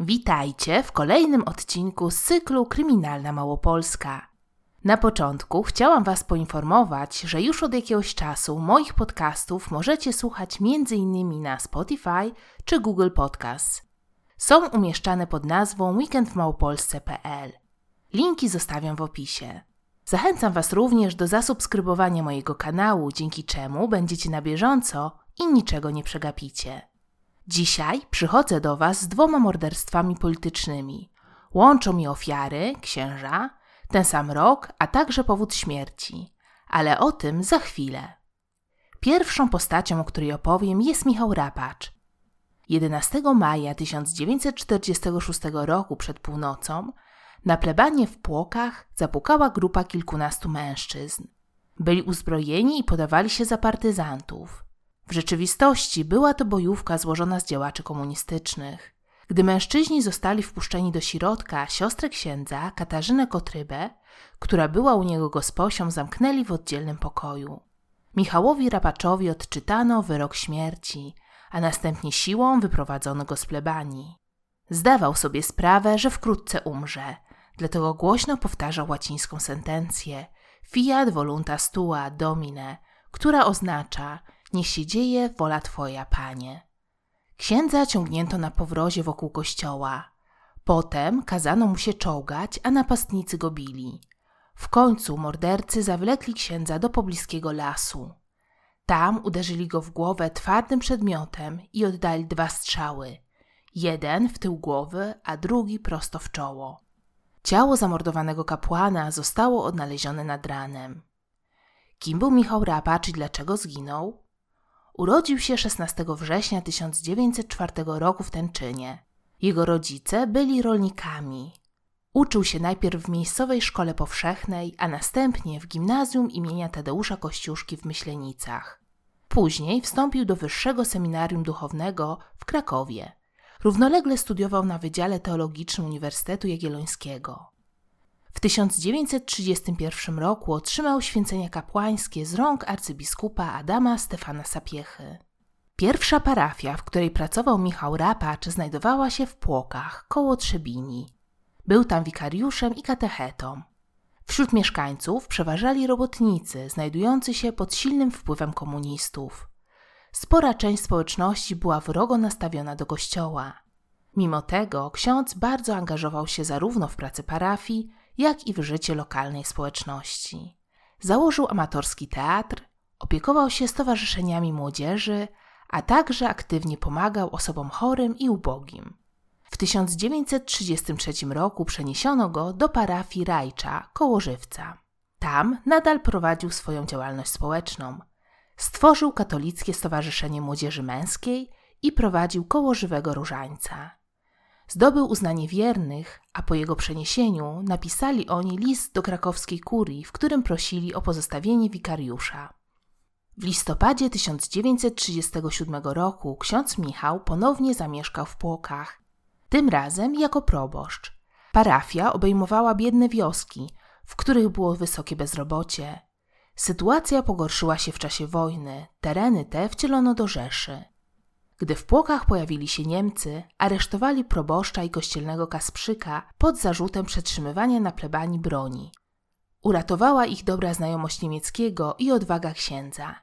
Witajcie w kolejnym odcinku z cyklu Kryminalna Małopolska. Na początku chciałam Was poinformować, że już od jakiegoś czasu moich podcastów możecie słuchać m.in. na Spotify czy Google Podcast. Są umieszczane pod nazwą weekendwmałopolsce.pl. Linki zostawiam w opisie. Zachęcam Was również do zasubskrybowania mojego kanału, dzięki czemu będziecie na bieżąco i niczego nie przegapicie. Dzisiaj przychodzę do Was z dwoma morderstwami politycznymi. Łączą mi ofiary, księża, ten sam rok, a także powód śmierci. Ale o tym za chwilę. Pierwszą postacią, o której opowiem, jest Michał Rapacz. 11 maja 1946 roku przed północą na plebanie w Płokach zapukała grupa kilkunastu mężczyzn. Byli uzbrojeni i podawali się za partyzantów. W rzeczywistości była to bojówka złożona z działaczy komunistycznych. Gdy mężczyźni zostali wpuszczeni do środka, siostrę księdza, Katarzynę Kotrybę, która była u niego gosposią, zamknęli w oddzielnym pokoju. Michałowi Rapaczowi odczytano wyrok śmierci, a następnie siłą wyprowadzono go z plebanii. Zdawał sobie sprawę, że wkrótce umrze, dlatego głośno powtarzał łacińską sentencję fiat voluntas tua, domine, która oznacza niech się dzieje wola Twoja, Panie. Księdza ciągnięto na powrozie wokół kościoła. Potem kazano mu się czołgać, a napastnicy go bili. W końcu mordercy zawlekli księdza do pobliskiego lasu. Tam uderzyli go w głowę twardym przedmiotem i oddali dwa strzały. Jeden w tył głowy, a drugi prosto w czoło. Ciało zamordowanego kapłana zostało odnalezione nad ranem. Kim był Michał Rapacz dlaczego zginął? Urodził się 16 września 1904 roku w Tęczynie. Jego rodzice byli rolnikami. Uczył się najpierw w miejscowej szkole powszechnej, a następnie w gimnazjum imienia Tadeusza Kościuszki w Myślenicach. Później wstąpił do Wyższego Seminarium Duchownego w Krakowie. Równolegle studiował na Wydziale Teologicznym Uniwersytetu Jagiellońskiego. W 1931 roku otrzymał święcenia kapłańskie z rąk arcybiskupa Adama Stefana Sapiechy. Pierwsza parafia, w której pracował Michał Rapacz, znajdowała się w Płokach, koło Trzebini. Był tam wikariuszem i katechetą. Wśród mieszkańców przeważali robotnicy, znajdujący się pod silnym wpływem komunistów. Spora część społeczności była wrogo nastawiona do kościoła. Mimo tego ksiądz bardzo angażował się zarówno w pracę parafii, jak i w życie lokalnej społeczności. Założył amatorski teatr, opiekował się stowarzyszeniami młodzieży, a także aktywnie pomagał osobom chorym i ubogim. W 1933 roku przeniesiono go do parafii Rajcza koło Żywca. Tam nadal prowadził swoją działalność społeczną. Stworzył katolickie Stowarzyszenie Młodzieży Męskiej i prowadził koło Żywego Różańca. Zdobył uznanie wiernych, a po jego przeniesieniu napisali oni list do krakowskiej kurii, w którym prosili o pozostawienie wikariusza. W listopadzie 1937 roku ksiądz Michał ponownie zamieszkał w Płokach, tym razem jako proboszcz. Parafia obejmowała biedne wioski, w których było wysokie bezrobocie. Sytuacja pogorszyła się w czasie wojny, tereny te wcielono do Rzeszy. Gdy w Płokach pojawili się Niemcy, aresztowali proboszcza i kościelnego Kasprzyka pod zarzutem przetrzymywania na plebanii broni. Uratowała ich dobra znajomość niemieckiego i odwaga księdza.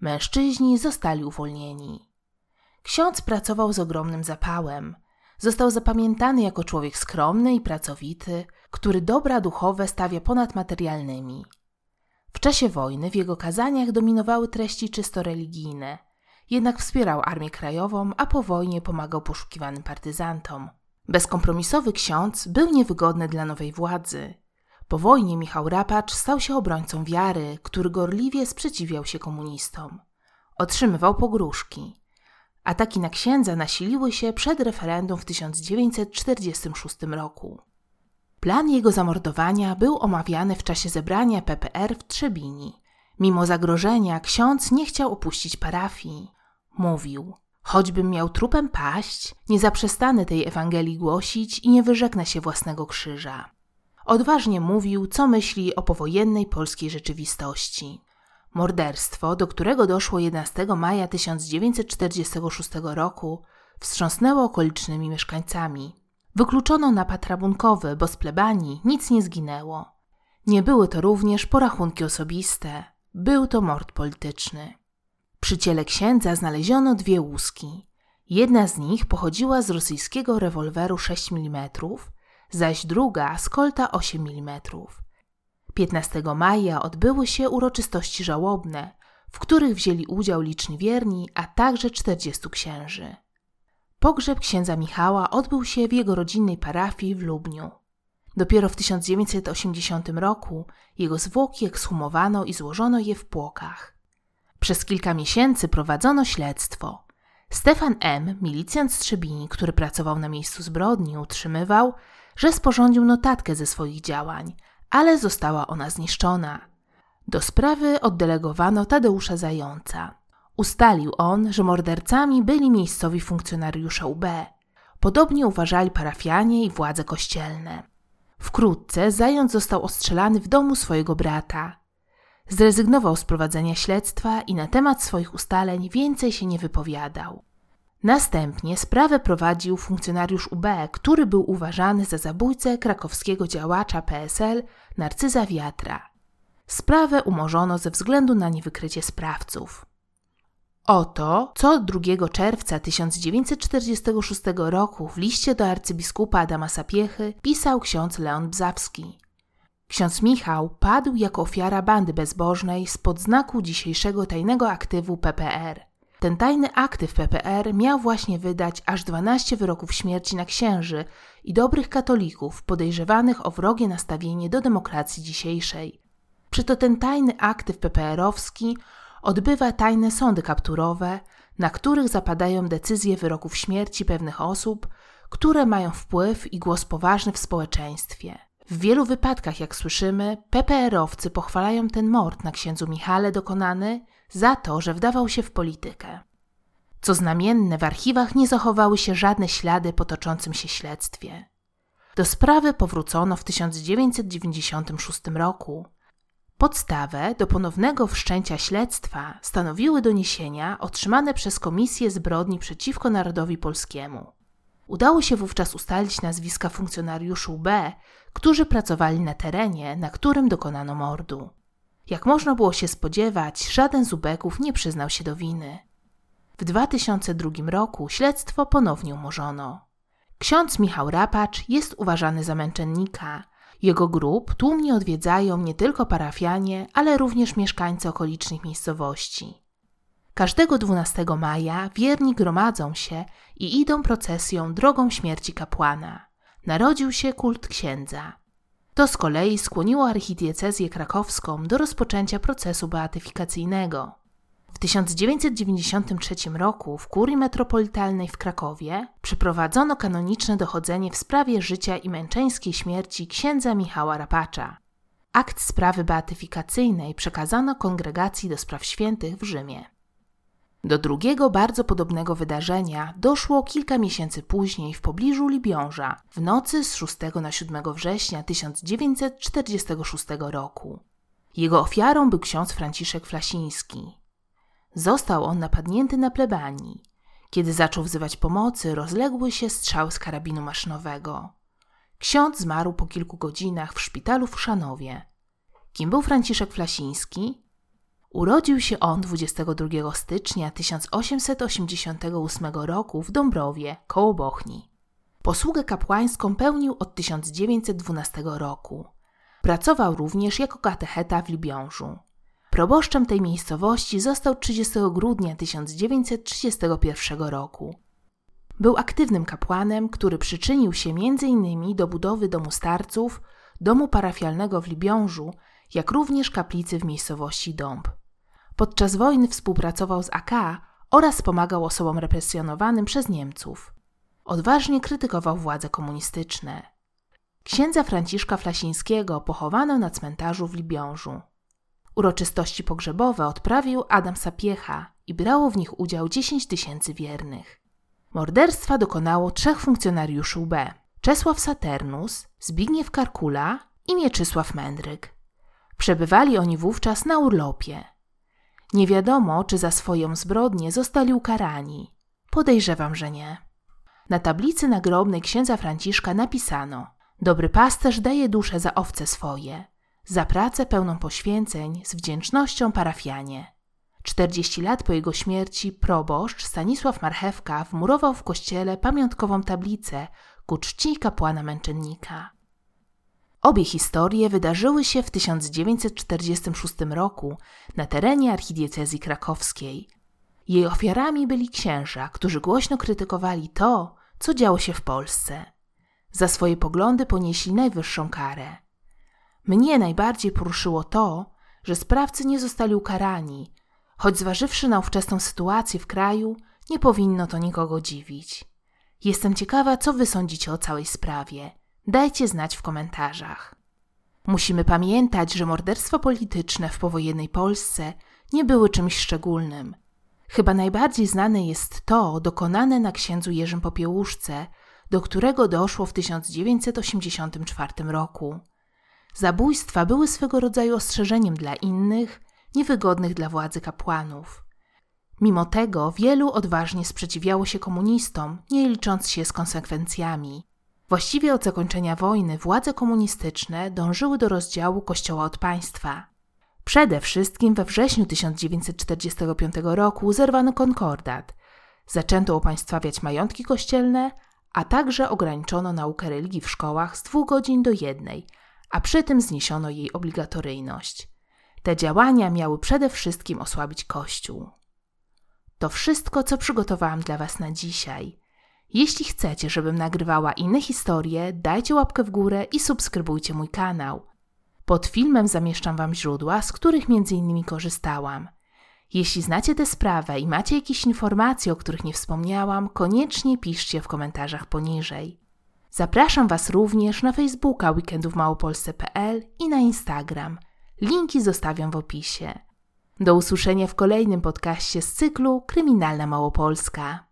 Mężczyźni zostali uwolnieni. Ksiądz pracował z ogromnym zapałem. Został zapamiętany jako człowiek skromny i pracowity, który dobra duchowe stawia ponad materialnymi. W czasie wojny w jego kazaniach dominowały treści czysto religijne – jednak wspierał Armię Krajową, a po wojnie pomagał poszukiwanym partyzantom. Bezkompromisowy ksiądz był niewygodny dla nowej władzy. Po wojnie Michał Rapacz stał się obrońcą wiary, który gorliwie sprzeciwiał się komunistom. Otrzymywał pogróżki. Ataki na księdza nasiliły się przed referendum w 1946 roku. Plan jego zamordowania był omawiany w czasie zebrania PPR w Trzebini. Mimo zagrożenia ksiądz nie chciał opuścić parafii. Mówił: Choćbym miał trupem paść, nie zaprzestanę tej Ewangelii głosić i nie wyrzeknę się własnego krzyża. Odważnie mówił, co myśli o powojennej polskiej rzeczywistości. Morderstwo, do którego doszło 11 maja 1946 roku, wstrząsnęło okolicznymi mieszkańcami. Wykluczono napad rabunkowy, bo z plebanii nic nie zginęło. Nie były to również porachunki osobiste, był to mord polityczny. Przy ciele księdza znaleziono dwie łuski. Jedna z nich pochodziła z rosyjskiego rewolweru 6 mm, zaś druga z kolta 8 mm. 15 maja odbyły się uroczystości żałobne, w których wzięli udział liczni wierni, a także 40 księży. Pogrzeb księdza Michała odbył się w jego rodzinnej parafii w Lubniu. Dopiero w 1980 roku jego zwłoki ekshumowano i złożono je w płokach. Przez kilka miesięcy prowadzono śledztwo. Stefan M., milicjant z Trzebini, który pracował na miejscu zbrodni, utrzymywał, że sporządził notatkę ze swoich działań, ale została ona zniszczona. Do sprawy oddelegowano Tadeusza Zająca. Ustalił on, że mordercami byli miejscowi funkcjonariusze UB. Podobnie uważali parafianie i władze kościelne. Wkrótce Zając został ostrzelany w domu swojego brata. Zrezygnował z prowadzenia śledztwa i na temat swoich ustaleń więcej się nie wypowiadał. Następnie sprawę prowadził funkcjonariusz UB, który był uważany za zabójcę krakowskiego działacza PSL Narcyza Wiatra. Sprawę umorzono ze względu na niewykrycie sprawców. Oto, co 2 czerwca 1946 roku w liście do arcybiskupa Adama Sapiechy pisał ksiądz Leon Bzawski. Ksiądz Michał padł jako ofiara bandy bezbożnej spod znaku dzisiejszego tajnego aktywu PPR. Ten tajny aktyw PPR miał właśnie wydać aż 12 wyroków śmierci na księży i dobrych katolików podejrzewanych o wrogie nastawienie do demokracji dzisiejszej. Przeto ten tajny aktyw PPR-owski odbywa tajne sądy kapturowe, na których zapadają decyzje wyroków śmierci pewnych osób, które mają wpływ i głos poważny w społeczeństwie. W wielu wypadkach, jak słyszymy, PPR-owcy pochwalają ten mord na księdzu Michale dokonany za to, że wdawał się w politykę. Co znamienne, w archiwach nie zachowały się żadne ślady po toczącym się śledztwie. Do sprawy powrócono w 1996 roku, Podstawę do ponownego wszczęcia śledztwa stanowiły doniesienia otrzymane przez Komisję Zbrodni przeciwko Narodowi Polskiemu. Udało się wówczas ustalić nazwiska funkcjonariuszy UB, którzy pracowali na terenie, na którym dokonano mordu. Jak można było się spodziewać, żaden z ubeków nie przyznał się do winy. W 2002 roku śledztwo ponownie umorzono. Ksiądz Michał Rapacz jest uważany za męczennika – jego grób tłumnie odwiedzają nie tylko parafianie, ale również mieszkańcy okolicznych miejscowości. Każdego 12 maja wierni gromadzą się i idą procesją drogą śmierci kapłana. Narodził się kult księdza. To z kolei skłoniło archidiecezję krakowską do rozpoczęcia procesu beatyfikacyjnego. W 1993 roku w kurii metropolitalnej w Krakowie przeprowadzono kanoniczne dochodzenie w sprawie życia i męczeńskiej śmierci księdza Michała Rapacza. Akt sprawy beatyfikacyjnej przekazano kongregacji do spraw świętych w Rzymie. Do drugiego bardzo podobnego wydarzenia doszło kilka miesięcy później w pobliżu Libiąża, w nocy z 6 na 7 września 1946 roku. Jego ofiarą był ksiądz Franciszek Flasiński. Został on napadnięty na plebanii. Kiedy zaczął wzywać pomocy, rozległy się strzały z karabinu maszynowego. Ksiądz zmarł po kilku godzinach w szpitalu w Szanowie. Kim był Franciszek Flasiński? Urodził się on 22 stycznia 1888 roku w Dąbrowie, koło Bochni. Posługę kapłańską pełnił od 1912 roku. Pracował również jako katecheta w Libiążu. Proboszczem tej miejscowości został 30 grudnia 1931 roku. Był aktywnym kapłanem, który przyczynił się m.in. do budowy domu starców, domu parafialnego w Libiążu, jak również kaplicy w miejscowości Dąb. Podczas wojny współpracował z AK oraz pomagał osobom represjonowanym przez Niemców. Odważnie krytykował władze komunistyczne. Księdza Franciszka Flasińskiego pochowano na cmentarzu w Libiążu. Uroczystości pogrzebowe odprawił Adam Sapiecha i brało w nich udział 10 tysięcy wiernych. Morderstwa dokonało trzech funkcjonariuszy UB: Czesław Saturnus, Zbigniew Karkula i Mieczysław Mędryk. Przebywali oni wówczas na urlopie. Nie wiadomo, czy za swoją zbrodnię zostali ukarani. Podejrzewam, że nie. Na tablicy nagrobnej księdza Franciszka napisano: Dobry pasterz daje duszę za owce swoje, za pracę pełną poświęceń, z wdzięcznością parafianie. 40 lat po jego śmierci proboszcz Stanisław Marchewka wmurował w kościele pamiątkową tablicę ku czci kapłana męczennika. Obie historie wydarzyły się w 1946 roku na terenie archidiecezji krakowskiej. Jej ofiarami byli księża, którzy głośno krytykowali to, co działo się w Polsce. Za swoje poglądy ponieśli najwyższą karę. Mnie najbardziej poruszyło to, że sprawcy nie zostali ukarani, choć zważywszy na ówczesną sytuację w kraju, nie powinno to nikogo dziwić. Jestem ciekawa, co wy sądzicie o całej sprawie. Dajcie znać w komentarzach. Musimy pamiętać, że morderstwa polityczne w powojennej Polsce nie były czymś szczególnym. Chyba najbardziej znane jest to dokonane na księdzu Jerzym Popiełuszce, do którego doszło w 1984 roku. Zabójstwa były swego rodzaju ostrzeżeniem dla innych, niewygodnych dla władzy kapłanów. Mimo tego wielu odważnie sprzeciwiało się komunistom, nie licząc się z konsekwencjami. Właściwie od zakończenia wojny władze komunistyczne dążyły do rozdziału Kościoła od państwa. Przede wszystkim we wrześniu 1945 roku zerwano konkordat, zaczęto upaństwawiać majątki kościelne, a także ograniczono naukę religii w szkołach z dwóch godzin do jednej, a przy tym zniesiono jej obligatoryjność. Te działania miały przede wszystkim osłabić Kościół. To wszystko, co przygotowałam dla Was na dzisiaj. Jeśli chcecie, żebym nagrywała inne historie, dajcie łapkę w górę i subskrybujcie mój kanał. Pod filmem zamieszczam Wam źródła, z których m.in. korzystałam. Jeśli znacie tę sprawę i macie jakieś informacje, o których nie wspomniałam, koniecznie piszcie w komentarzach poniżej. Zapraszam Was również na Facebooka weekendówmałopolsce.pl i na Instagram. Linki zostawiam w opisie. Do usłyszenia w kolejnym podcaście z cyklu Kryminalna Małopolska.